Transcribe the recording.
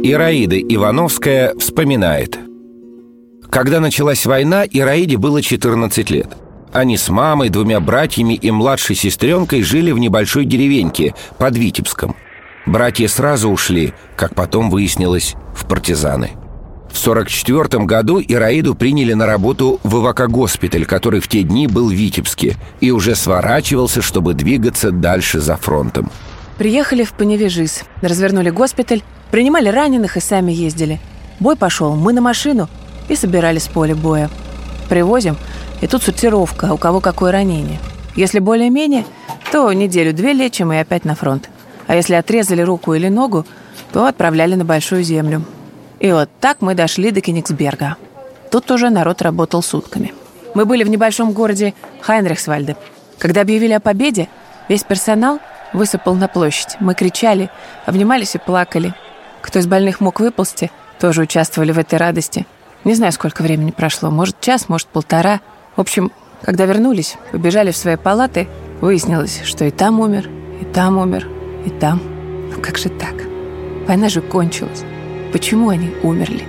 Ираида Ивановская вспоминает. Когда началась война, Ираиде было 14 лет. Они с мамой, двумя братьями и младшей сестренкой жили в небольшой деревеньке под Витебском. Братья сразу ушли, как потом выяснилось, в партизаны. В 1944 году Ираиду приняли на работу в ИВК-госпиталь, который в те дни был в Витебске, и уже сворачивался, чтобы двигаться дальше за фронтом. Приехали в Паневежис, развернули госпиталь, принимали раненых и сами ездили. Бой пошел, мы на машину и собирали с поля боя. Привозим, и тут сортировка, у кого какое ранение. Если более-менее, то неделю-две лечим и опять на фронт. А если отрезали руку или ногу, то отправляли на Большую Землю. И вот так мы дошли до Кенигсберга. Тут уже народ работал сутками. Мы были в небольшом городе Хайнрихсвальде. Когда объявили о победе, весь персонал высыпал на площадь. Мы кричали, обнимались и плакали. Кто из больных мог выползти, тоже участвовали в этой радости. Не знаю, сколько времени прошло. Может, час, может, полтора. В общем, когда вернулись, побежали в свои палаты, выяснилось, что и там умер, и там умер, и там. Ну как же так? Война же кончилась. Почему они умерли?